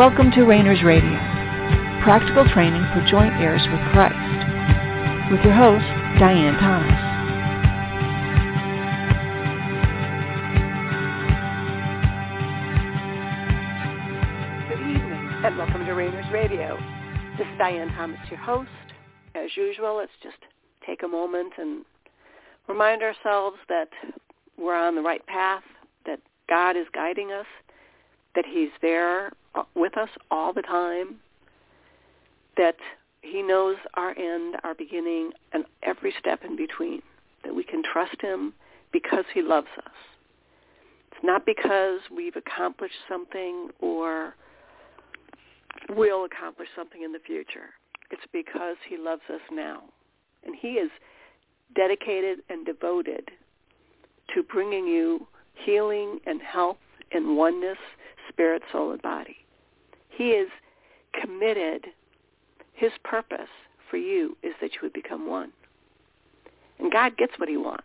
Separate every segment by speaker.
Speaker 1: Welcome to Rainers Radio, practical training for joint heirs with Christ, with your host, Diane Thomas.
Speaker 2: Good evening, and welcome to Rainers Radio. This is Diane Thomas, your host. As usual, let's just take a moment and remind ourselves that we're on the right path, that God is guiding us, that he's there Uh, with us all the time, that he knows our end, our beginning, and every step in between, that we can trust him because he loves us. It's not because we've accomplished something or will accomplish something in the future. It's because he loves us now. And he is dedicated and devoted to bringing you healing and health and oneness, spirit, soul, and body. He is committed. His purpose for you is that you would become one. And God gets what he wants.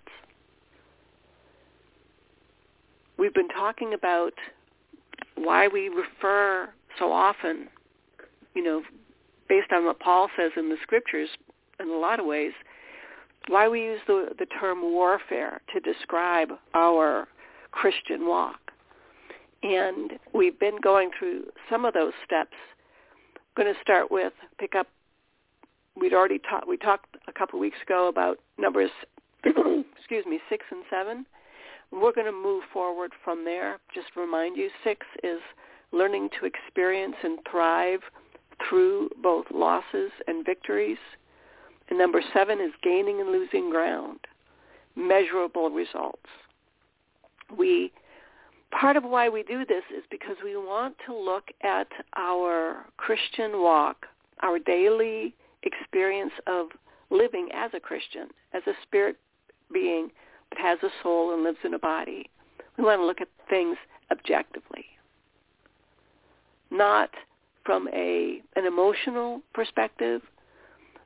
Speaker 2: We've been talking about why we refer so often, you know, based on what Paul says in the scriptures in a lot of ways, why we use the, the term warfare to describe our Christian walk. And we've been going through some of those steps. I'm going to start with pick up. We'd already talked. We talked a couple weeks ago about numbers. excuse me, six and seven. We're going to move forward from there. Just remind you, six is learning to experience and thrive through both losses and victories. And number seven is gaining and losing ground, measurable results. We part of why we do this is because we want to look at our Christian walk, our daily experience of living as a Christian, as a spirit being that has a soul and lives in a body. We want to look at things objectively, not from a an emotional perspective,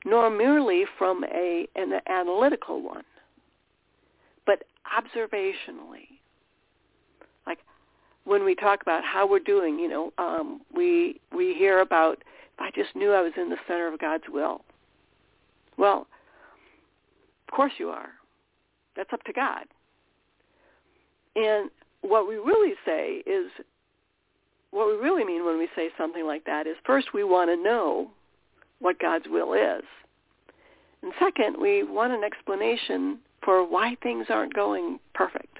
Speaker 2: nor merely from a an analytical one, but observationally when we talk about how we're doing, you know, um, we we hear about I just knew I was in the center of God's will. Well, of course you are. That's up to God. And what we really say is what we really mean when we say something like that is first we want to know what God's will is. And second, we want an explanation for why things aren't going perfect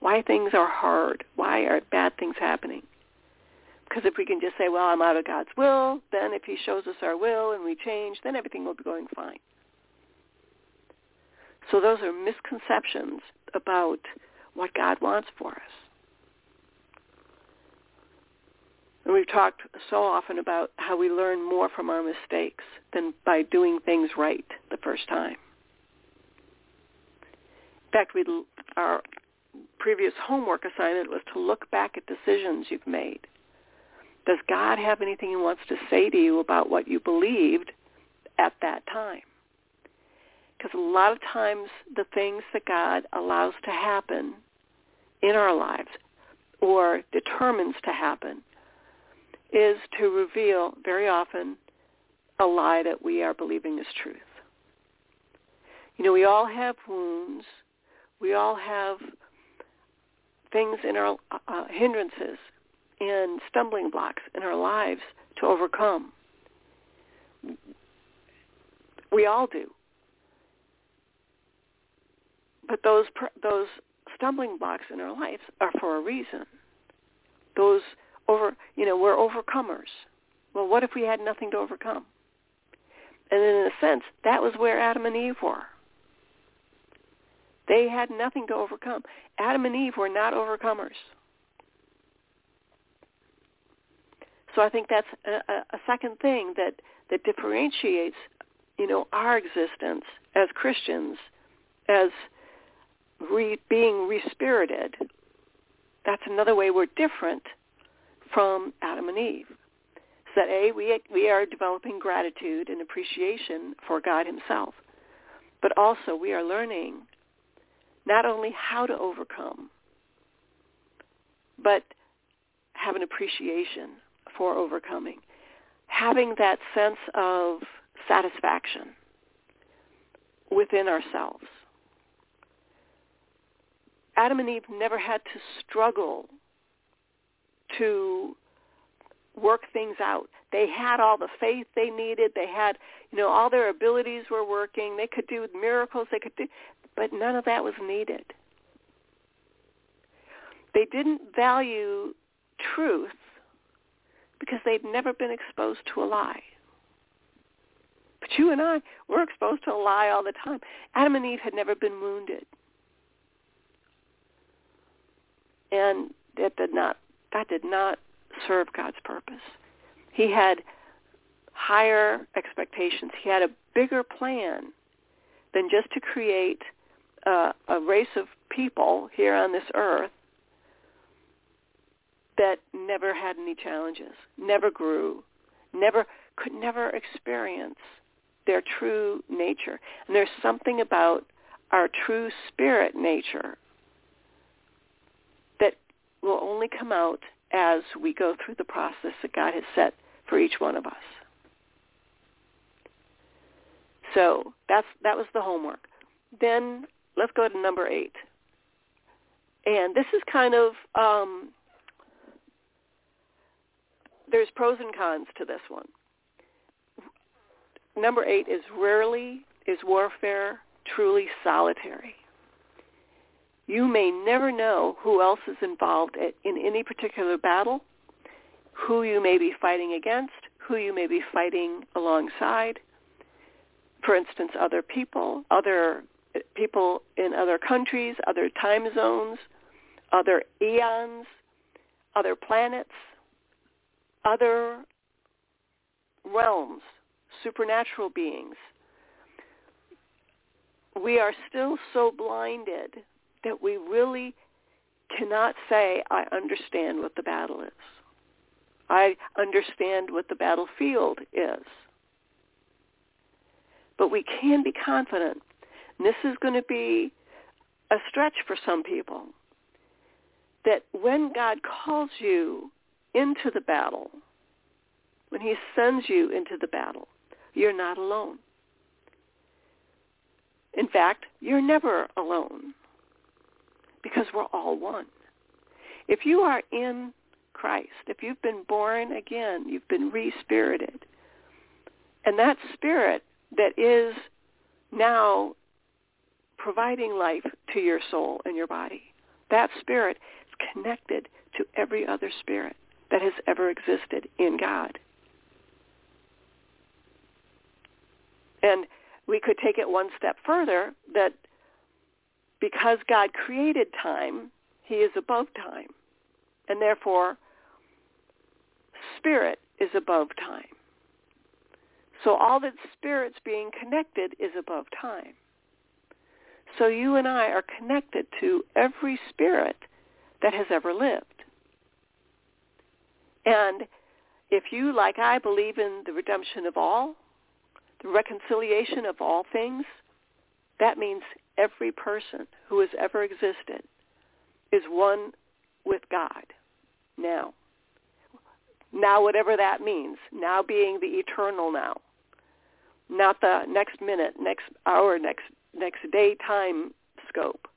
Speaker 2: why things are hard, why are bad things happening. Because if we can just say, well, I'm out of God's will, then if he shows us our will and we change, then everything will be going fine. So those are misconceptions about what God wants for us. And we've talked so often about how we learn more from our mistakes than by doing things right the first time. In fact, we are previous homework assignment was to look back at decisions you've made. Does God have anything he wants to say to you about what you believed at that time? Because a lot of times the things that God allows to happen in our lives or determines to happen is to reveal very often a lie that we are believing is truth. You know, we all have wounds. We all have things in our uh, hindrances and stumbling blocks in our lives to overcome. We all do. But those those stumbling blocks in our lives are for a reason. Those over, you know, we're overcomers. Well, what if we had nothing to overcome? And in a sense, that was where Adam and Eve were. They had nothing to overcome. Adam and Eve were not overcomers. So I think that's a, a second thing that, that differentiates, you know, our existence as Christians, as re, being respirited. That's another way we're different from Adam and Eve. So that A, we, we are developing gratitude and appreciation for God himself, but also we are learning not only how to overcome, but have an appreciation for overcoming. Having that sense of satisfaction within ourselves. Adam and Eve never had to struggle to work things out. They had all the faith they needed. They had, you know, all their abilities were working. They could do miracles. They could do, but none of that was needed. They didn't value truth because they'd never been exposed to a lie. But you and I, we're exposed to a lie all the time. Adam and Eve had never been wounded. And that did not that did not serve God's purpose. He had higher expectations. He had a bigger plan than just to create uh, a race of people here on this earth that never had any challenges, never grew, never could never experience their true nature. And there's something about our true spirit nature that will only come out as we go through the process that God has set for each one of us. So that's that was the homework. Then let's go to number eight. And this is kind of um, there's pros and cons to this one. Number eight is rarely is warfare truly solitary. You may never know who else is involved in any particular battle, who you may be fighting against, who you may be fighting alongside. For instance, other people, other people in other countries, other time zones, other eons, other planets, other realms, supernatural beings. We are still so blinded that we really cannot say, I understand what the battle is. I understand what the battlefield is. But we can be confident, and this is going to be a stretch for some people, that when God calls you into the battle, when he sends you into the battle, you're not alone. In fact, you're never alone because we're all one. If you are in Christ, if you've been born again, you've been re-spirited, and that spirit that is now providing life to your soul and your body, that spirit is connected to every other spirit that has ever existed in God. And we could take it one step further that because God created time, he is above time. And therefore, spirit is above time. So all that spirit's being connected is above time. So you and I are connected to every spirit that has ever lived. And if you, like I, believe in the redemption of all, the reconciliation of all things, that means every person who has ever existed is one with God now. Now, whatever that means, now being the eternal now, not the next minute, next hour, next next day time scope.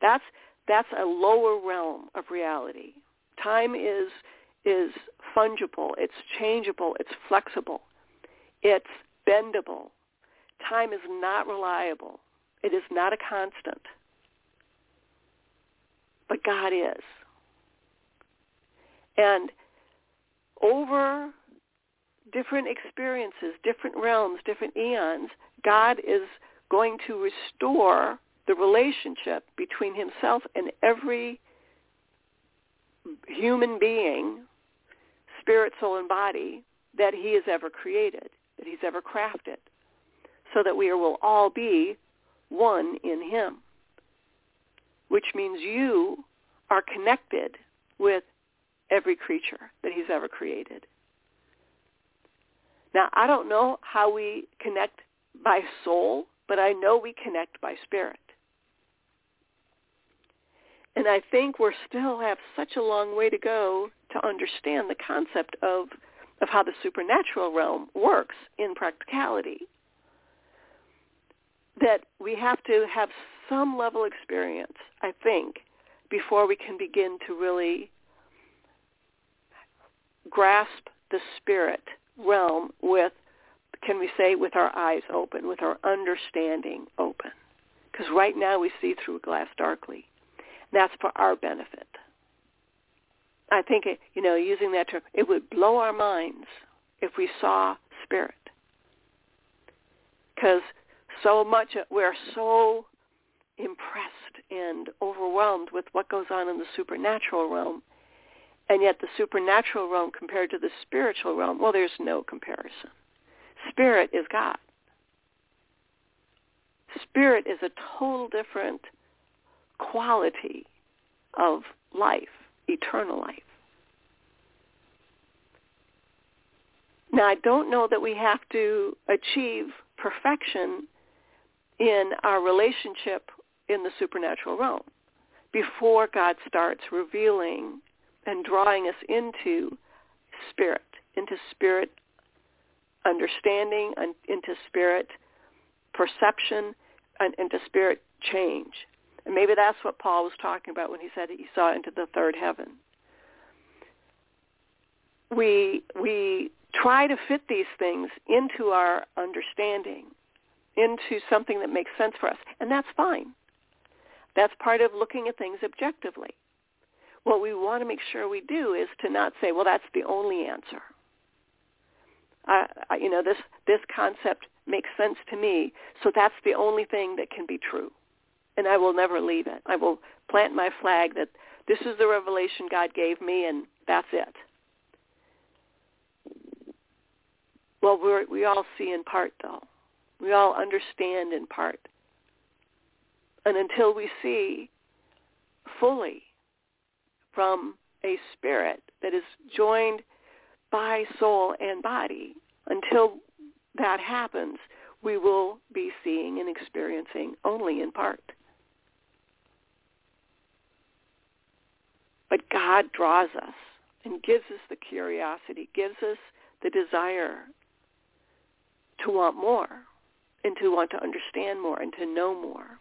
Speaker 2: That's that's a lower realm of reality. Time is is fungible, it's changeable, it's flexible, it's bendable. Time is not reliable. It is not a constant. But God is. And over different experiences, different realms, different eons, God is going to restore the relationship between himself and every human being, spirit, soul, and body that he has ever created, that he's ever crafted, so that we will all be one in him, which means you are connected with every creature that he's ever created. Now, I don't know how we connect by soul, but I know we connect by spirit. And I think we still have such a long way to go to understand the concept of, of how the supernatural realm works in practicality. That we have to have some level experience, I think, before we can begin to really grasp the spirit realm with, can we say, with our eyes open, with our understanding open. Because right now we see through a glass darkly. That's for our benefit. I think, it, you know, using that term, it would blow our minds if we saw spirit. Because so much, we're so impressed and overwhelmed with what goes on in the supernatural realm. And yet the supernatural realm compared to the spiritual realm, well, there's no comparison. Spirit is God. Spirit is a total different quality of life, eternal life. Now, I don't know that we have to achieve perfection in our relationship in the supernatural realm before God starts revealing and drawing us into spirit, into spirit understanding, and into spirit perception, and into spirit change. And maybe that's what Paul was talking about when he said he saw into the third heaven. We we try to fit these things into our understanding, into something that makes sense for us, and that's fine. That's part of looking at things objectively. What we want to make sure we do is to not say, well, that's the only answer. Uh, you know, this this concept makes sense to me, so that's the only thing that can be true, and I will never leave it. I will plant my flag that this is the revelation God gave me, and that's it. Well, we we all see in part, though. We all understand in part. And until we see fully from a spirit that is joined by soul and body, until that happens, we will be seeing and experiencing only in part. But God draws us and gives us the curiosity, gives us the desire to want more and to want to understand more and to know more.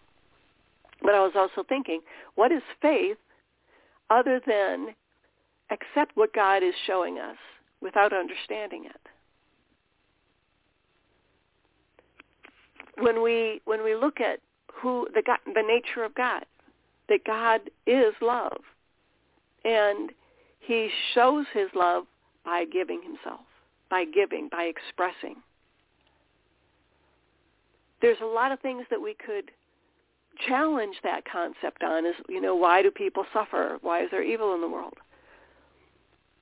Speaker 2: But I was also thinking, what is faith other than accept what God is showing us without understanding it? When we when we look at who the God, the nature of God, that God is love, and He shows His love by giving Himself, by giving, by expressing there's a lot of things that we could challenge that concept on is, you know, why do people suffer? Why is there evil in the world?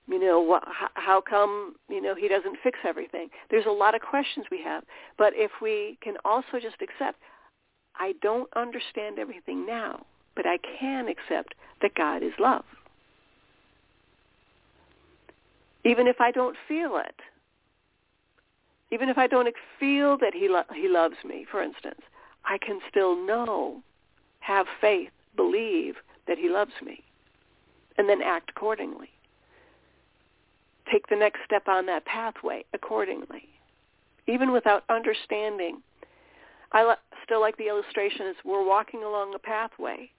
Speaker 2: You know, wh- how come, you know, he doesn't fix everything? There's a lot of questions we have. But if we can also just accept, I don't understand everything now, but I can accept that God is love. Even if I don't feel it, even if I don't feel that he, lo- he loves me, for instance, I can still know, have faith, believe that he loves me, and then act accordingly. Take the next step on that pathway accordingly, even without understanding. I li- still like the illustration is we're walking along a pathway,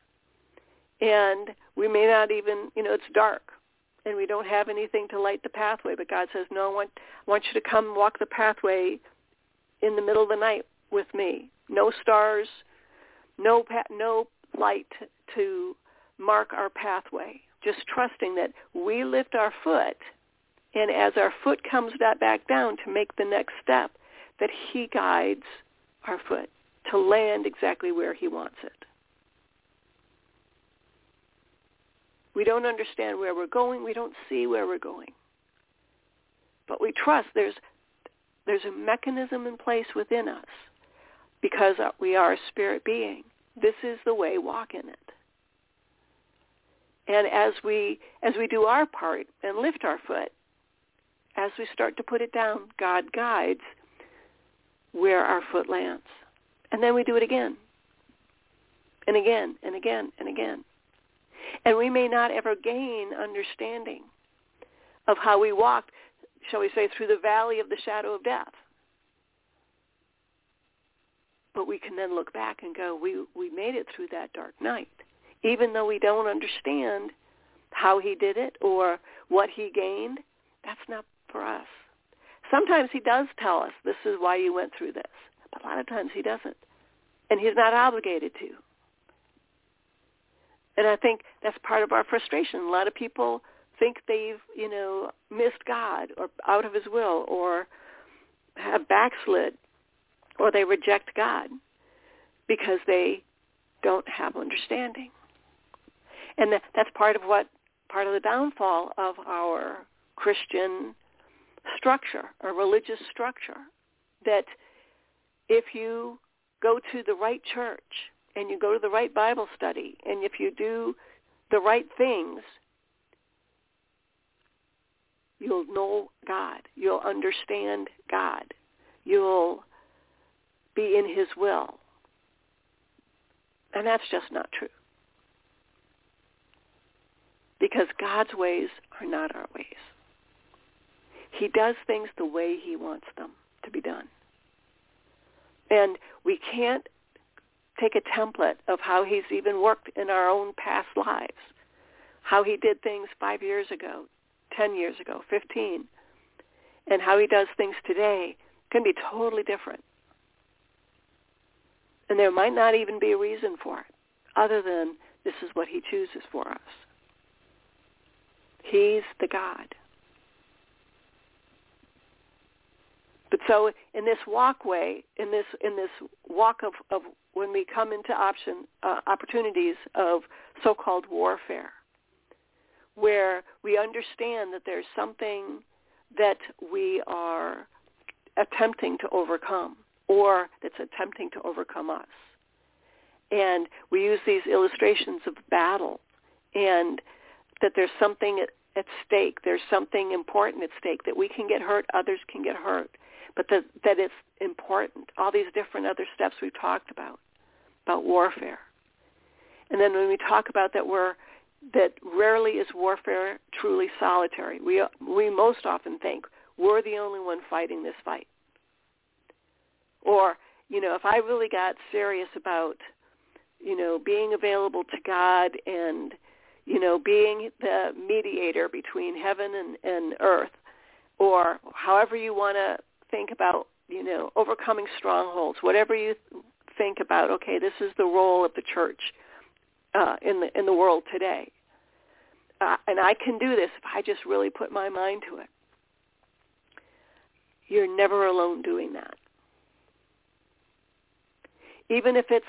Speaker 2: and we may not even, you know, it's dark and we don't have anything to light the pathway. But God says, no, I want, I want you to come walk the pathway in the middle of the night with me. No stars, no, pa- no light to mark our pathway. Just trusting that we lift our foot, and as our foot comes back down to make the next step, that he guides our foot to land exactly where he wants it. We don't understand where we're going. We don't see where we're going. But we trust there's, there's a mechanism in place within us because we are a spirit being. This is the way, walk in it. And as we, as we do our part and lift our foot, as we start to put it down, God guides where our foot lands. And then we do it again and again and again and again. And we may not ever gain understanding. of how we walked, shall we say, through the valley of the shadow of death. But we can then look back and go, we, we made it through that dark night. Even though we don't understand how he did it or what he gained, that's not for us. Sometimes he does tell us, this is why you went through this. But a lot of times he doesn't. And he's not obligated to. And I think that's part of our frustration. A lot of people think they've, you know, missed God or out of his will or have backslid or they reject God because they don't have understanding. And that's part of what part of the downfall of our Christian structure, a religious structure, that if you go to the right church and you go to the right Bible study and if you do the right things, you'll know God. You'll understand God. You'll be in his will. And that's just not true. Because God's ways are not our ways. He does things the way he wants them to be done. And we can't take a template of how he's even worked in our own past lives, how he did things five years ago, 10 years ago, 15, and how he does things today can be totally different. And there might not even be a reason for it other than this is what he chooses for us. He's the God. But so in this walkway, in this in this walk of, of when we come into option uh, opportunities of so-called warfare, where we understand that there's something that we are attempting to overcome, or that's attempting to overcome us, and we use these illustrations of battle, and that there's something at, at stake, there's something important at stake that we can get hurt, others can get hurt but that, that it's important. All these different other steps we've talked about, about warfare. And then when we talk about that we're, that rarely is warfare truly solitary. We, we most often think we're the only one fighting this fight. Or, you know, if I really got serious about, you know, being available to God and, you know, being the mediator between heaven and, and earth, or however you want to think about, you know, overcoming strongholds, whatever you think about, okay, this is the role of the church uh, in the in the world today, uh, and I can do this if I just really put my mind to it. You're never alone doing that. Even if it's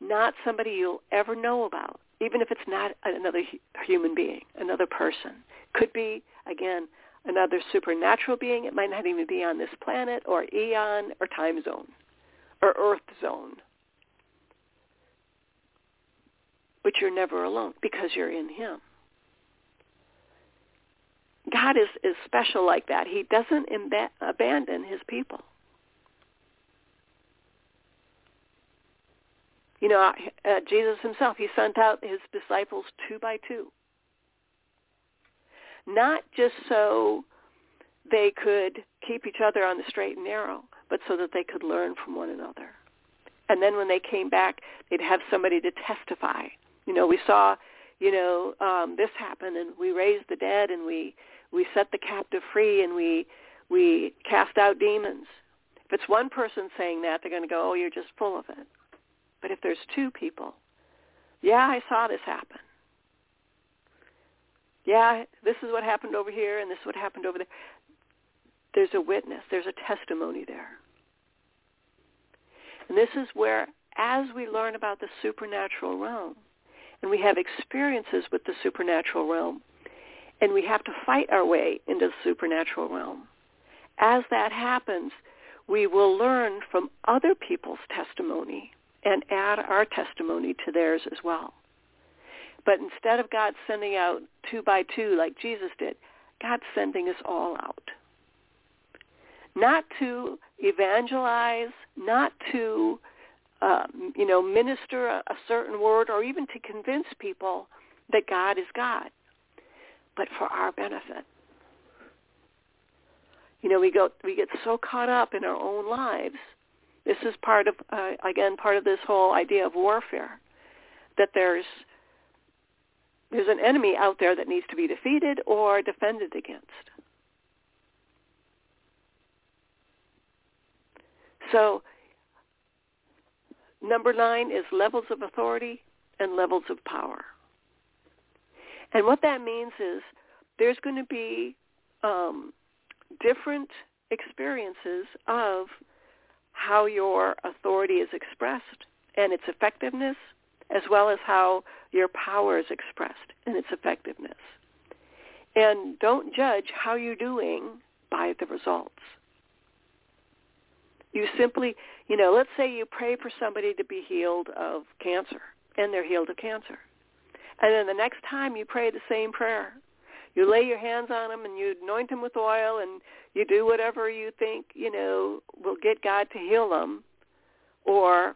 Speaker 2: not somebody you'll ever know about, even if it's not another human being, another person, could be again another supernatural being. It might not even be on this planet or eon or time zone or earth zone. But you're never alone because you're in him. God is, is special like that. He doesn't imba- abandon his people. You know, uh, Jesus himself, he sent out his disciples two by two not just so they could keep each other on the straight and narrow, but so that they could learn from one another. And then when they came back, they'd have somebody to testify. You know, we saw, you know, um, this happen, and we raised the dead, and we we set the captive free, and we we cast out demons. If it's one person saying that, they're going to go, "Oh, you're just full of it." But if there's two people, yeah, I saw this happen yeah, this is what happened over here and this is what happened over there. There's a witness. There's a testimony there. And this is where, as we learn about the supernatural realm, and we have experiences with the supernatural realm, and we have to fight our way into the supernatural realm, as that happens, we will learn from other people's testimony and add our testimony to theirs as well. But instead of God sending out two by two like Jesus did, God's sending us all out. Not to evangelize, not to, uh, you know, minister a, a certain word or even to convince people that God is God, but for our benefit. You know, we go we get so caught up in our own lives. This is part of uh, again part of this whole idea of warfare that there's there's an enemy out there that needs to be defeated or defended against. So number 9 is levels of authority and levels of power. And what that means is there's going to be um, different experiences of how your authority is expressed and its effectiveness, as well as how your power is expressed and its effectiveness. And don't judge how you're doing by the results. You simply, you know, let's say you pray for somebody to be healed of cancer, and they're healed of cancer. And then the next time you pray the same prayer, you lay your hands on them and you anoint them with oil and you do whatever you think, you know, will get God to heal them or,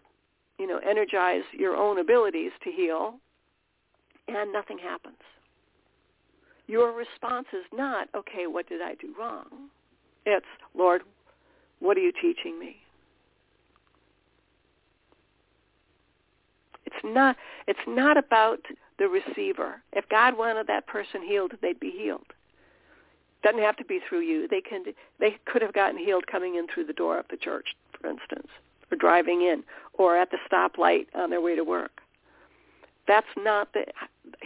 Speaker 2: you know, energize your own abilities to heal and nothing happens. Your response is not, okay, what did I do wrong? It's, Lord, what are you teaching me? It's not it's not about the receiver. If God wanted that person healed, they'd be healed. Doesn't have to be through you. They can they could have gotten healed coming in through the door of the church, for instance, or driving in, or at the stoplight on their way to work. That's not the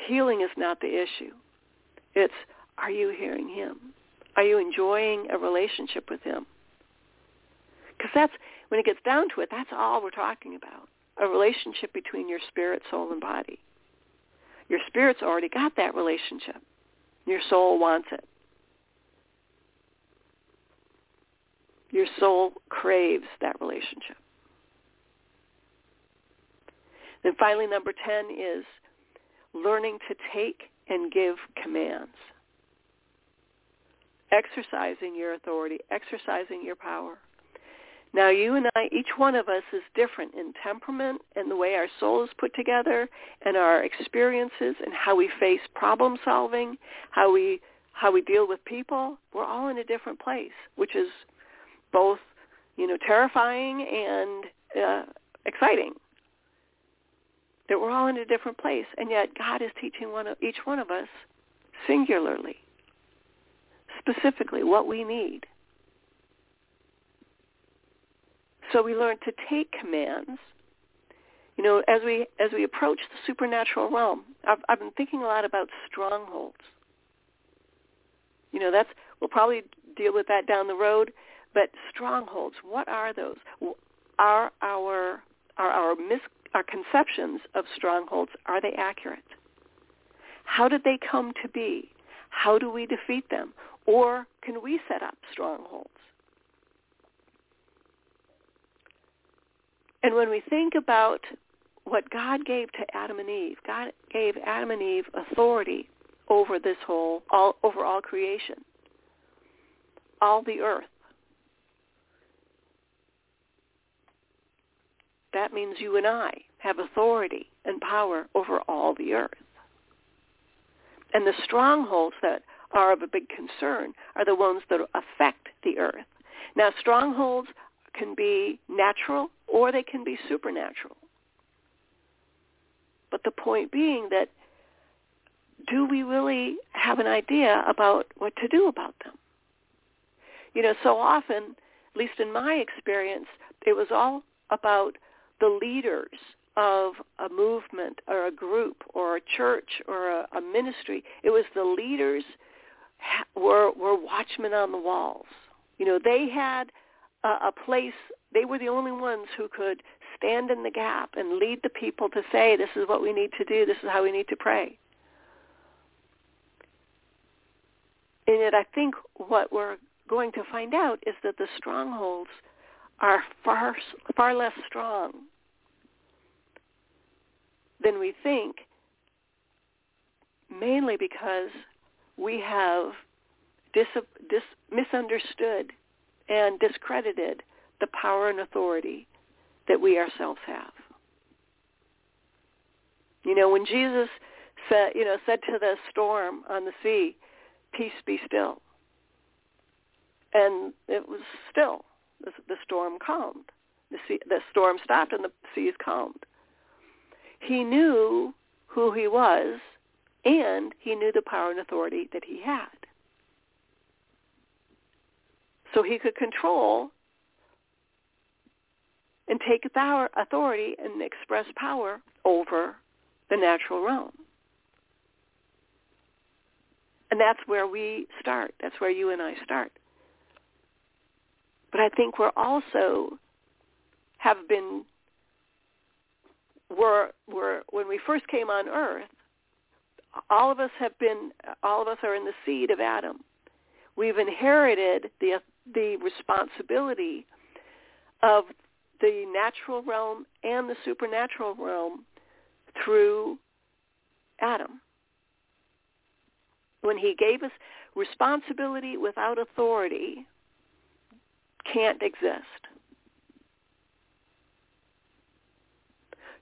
Speaker 2: healing is not the issue. It's are you hearing him? Are you enjoying a relationship with him? Because that's when it gets down to it, that's all we're talking about. A relationship between your spirit, soul, and body. Your spirit's already got that relationship. Your soul wants it. Your soul craves that relationship. Then finally, number 10 is learning to take and give commands. Exercising your authority, exercising your power. Now, you and I, each one of us is different in temperament and the way our soul is put together and our experiences and how we face problem solving, how we how we deal with people. We're all in a different place, which is both, you know, terrifying and uh, exciting. That we're all in a different place, and yet God is teaching one of, each one of us singularly, specifically what we need So we learn to take commands. You know, as we as we approach the supernatural realm, I've, I've been thinking a lot about strongholds. You know, that's we'll probably deal with that down the road. But strongholds, what are those? Are our are our mis, our conceptions of strongholds are they accurate? How did they come to be? How do we defeat them? Or can we set up strongholds? And when we think about what God gave to Adam and Eve, God gave Adam and Eve authority over this whole, all, over all creation, all the earth. That means you and I have authority and power over all the earth. And the strongholds that are of a big concern are the ones that affect the earth. Now, strongholds can be natural or they can be supernatural. But the point being that do we really have an idea about what to do about them? You know, so often, at least in my experience, it was all about the leaders of a movement or a group or a church or a, a ministry. It was the leaders were were watchmen on the walls. You know, they had a, a place they were the only ones who could stand in the gap and lead the people to say, this is what we need to do, this is how we need to pray. And yet I think what we're going to find out is that the strongholds are far, far less strong than we think, mainly because we have dis, dis, misunderstood and discredited the power and authority that we ourselves have. You know, when Jesus said, you know, said to the storm on the sea, "Peace be still." and it was still. The, the storm calmed. The, sea, the storm stopped and the seas calmed. He knew who he was, and he knew the power and authority that he had. So he could control and take authority and express power over the natural realm. And that's where we start. That's where you and I start. But I think we're also have been were were when we first came on earth, all of us have been all of us are in the seed of Adam. We've inherited the the responsibility of the natural realm and the supernatural realm through Adam. When he gave us responsibility without authority can't exist.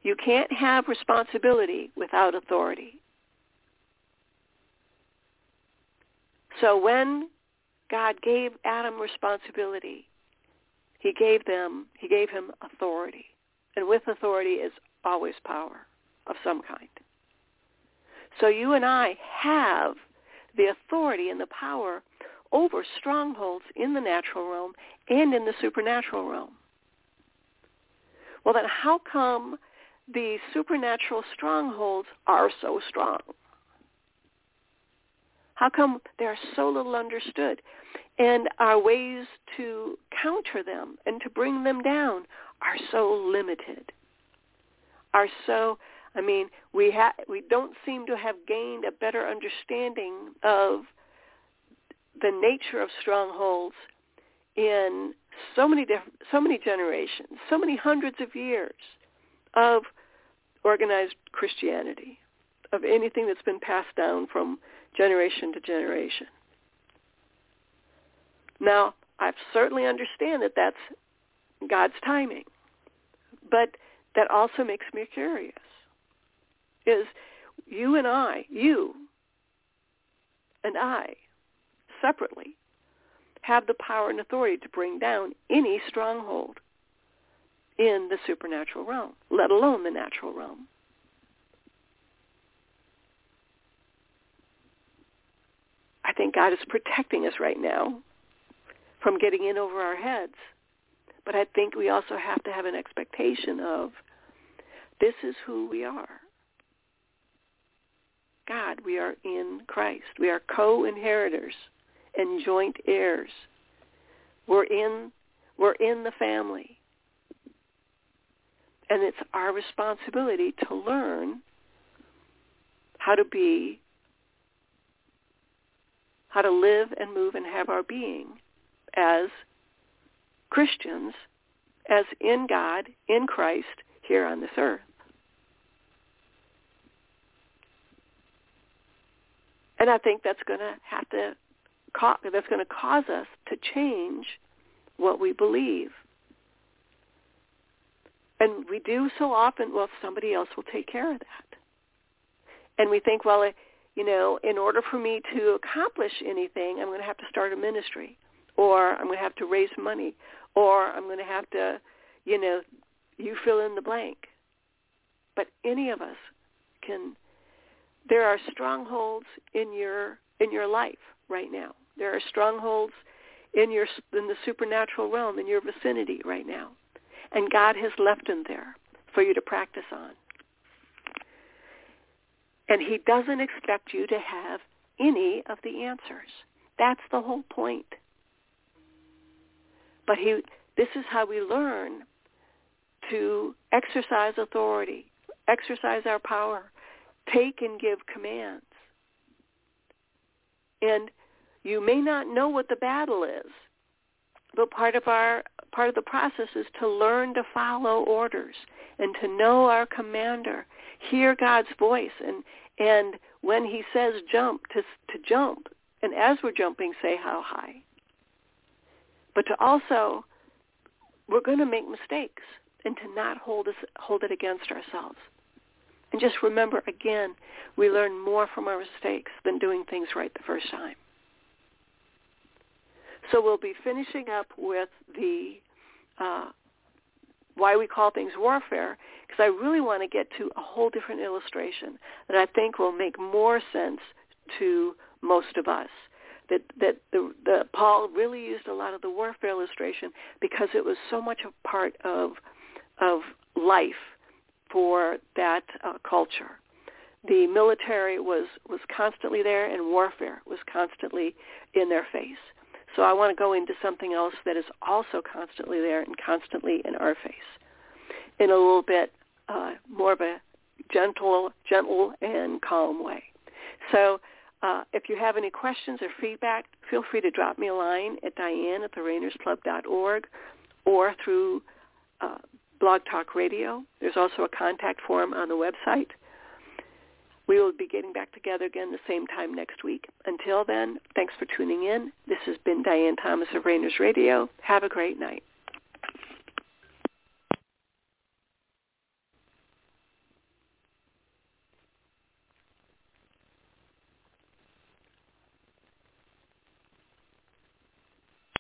Speaker 2: You can't have responsibility without authority. So when God gave Adam responsibility, he gave them, he gave him authority. And with authority is always power of some kind. So you and I have the authority and the power over strongholds in the natural realm and in the supernatural realm. Well, then how come the supernatural strongholds are so strong? How come they're so little understood? And our ways to counter them and to bring them down are so limited. Are so I mean, we ha- we don't seem to have gained a better understanding of the nature of strongholds in so many different, so many generations, so many hundreds of years of organized Christianity, of anything that's been passed down from generation to generation. Now, I certainly understand that that's God's timing, but that also makes me curious. Is you and I, you and I, separately, have the power and authority to bring down any stronghold in the supernatural realm, let alone the natural realm. Think God is protecting us right now from getting in over our heads. But I think we also have to have an expectation of this is who we are. God, we are in Christ. We are co-inheritors and joint heirs. We're in we're in the family. And it's our responsibility to learn how to be how to live and move and have our being as Christians, as in God, in Christ, here on this earth. And I think that's going to have to that's going to cause us to change what we believe. And we do so often, well, somebody else will take care of that. And we think, well, you know, in order for me to accomplish anything, I'm going to have to start a ministry, or I'm going to have to raise money, or I'm going to have to, you know, you fill in the blank. But any of us can. There are strongholds in your in your life right now. There are strongholds in your in the supernatural realm in your vicinity right now, and God has left them there for you to practice on. And he doesn't expect you to have any of the answers. That's the whole point. But he, this is how we learn to exercise authority, exercise our power, take and give commands. And you may not know what the battle is, but part of our part of the process is to learn to follow orders and to know our commander, hear God's voice and and when he says jump to to jump and as we're jumping say how high. But to also we're going to make mistakes and to not hold us hold it against ourselves. And just remember again, we learn more from our mistakes than doing things right the first time. So we'll be finishing up with the uh, why we call things warfare because I really want to get to a whole different illustration that I think will make more sense to most of us. That that the, the Paul really used a lot of the warfare illustration because it was so much a part of of life for that uh, culture. The military was was constantly there, and warfare was constantly in their face. So I want to go into something else that is also constantly there and constantly in our face in a little bit uh, more of a gentle, gentle and calm way. So uh, if you have any questions or feedback, feel free to drop me a line at diane at thereignersclub.org or through uh, Blog Talk Radio. There's also a contact form on the website. We will be getting back together again the same time next week. Until then, thanks for tuning in. This has been Diane Thomas of Reigners Radio. Have a great night.